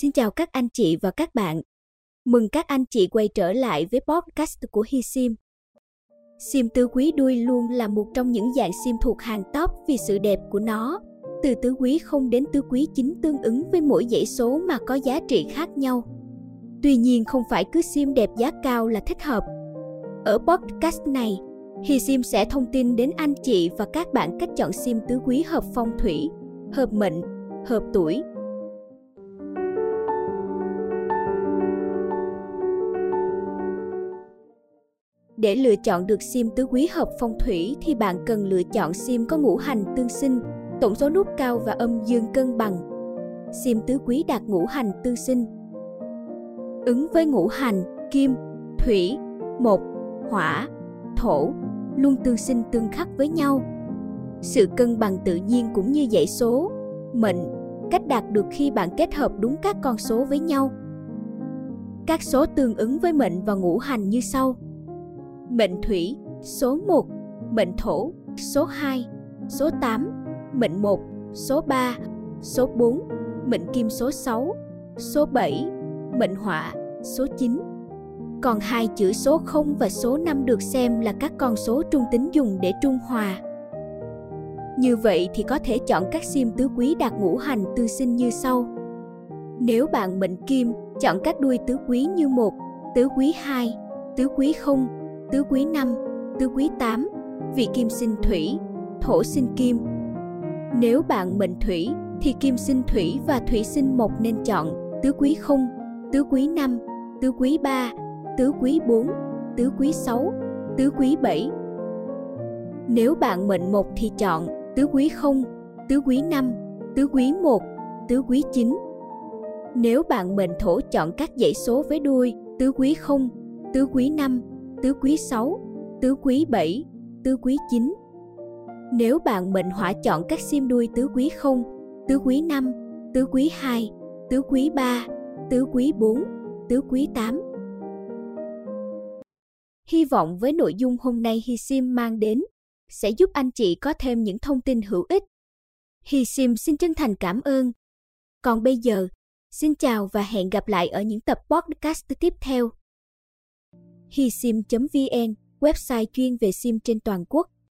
Xin chào các anh chị và các bạn. Mừng các anh chị quay trở lại với podcast của Hi Sim. Sim tứ quý đuôi luôn là một trong những dạng sim thuộc hàng top vì sự đẹp của nó. Từ tứ quý không đến tứ quý chính tương ứng với mỗi dãy số mà có giá trị khác nhau. Tuy nhiên không phải cứ sim đẹp giá cao là thích hợp. Ở podcast này, Hi Sim sẽ thông tin đến anh chị và các bạn cách chọn sim tứ quý hợp phong thủy, hợp mệnh, hợp tuổi, Để lựa chọn được sim tứ quý hợp phong thủy thì bạn cần lựa chọn sim có ngũ hành tương sinh, tổng số nút cao và âm dương cân bằng. Sim tứ quý đạt ngũ hành tương sinh. Ứng với ngũ hành kim, thủy, mộc, hỏa, thổ luôn tương sinh tương khắc với nhau. Sự cân bằng tự nhiên cũng như dãy số, mệnh, cách đạt được khi bạn kết hợp đúng các con số với nhau. Các số tương ứng với mệnh và ngũ hành như sau: mệnh thủy số 1, mệnh thổ số 2, số 8, mệnh 1, số 3, số 4, mệnh kim số 6, số 7, mệnh họa số 9. Còn hai chữ số 0 và số 5 được xem là các con số trung tính dùng để trung hòa. Như vậy thì có thể chọn các sim tứ quý đạt ngũ hành tư sinh như sau. Nếu bạn mệnh kim, chọn các đuôi tứ quý như 1, tứ quý 2, tứ quý 0, tứ quý năm, tứ quý tám, vì kim sinh thủy, thổ sinh kim. Nếu bạn mệnh thủy thì kim sinh thủy và thủy sinh mộc nên chọn tứ quý không, tứ quý năm, tứ quý ba, tứ quý bốn, tứ quý sáu, tứ quý bảy. Nếu bạn mệnh mộc thì chọn tứ quý không, tứ quý năm, tứ quý một, tứ quý chín. Nếu bạn mệnh thổ chọn các dãy số với đuôi tứ quý không, tứ quý năm, tứ quý 6, tứ quý 7, tứ quý 9. Nếu bạn mệnh hỏa chọn các sim đuôi tứ quý 0, tứ quý 5, tứ quý 2, tứ quý 3, tứ quý 4, tứ quý 8. Hy vọng với nội dung hôm nay Hi Sim mang đến sẽ giúp anh chị có thêm những thông tin hữu ích. Hi Sim xin chân thành cảm ơn. Còn bây giờ, xin chào và hẹn gặp lại ở những tập podcast tiếp theo hisim.vn, website chuyên về sim trên toàn quốc.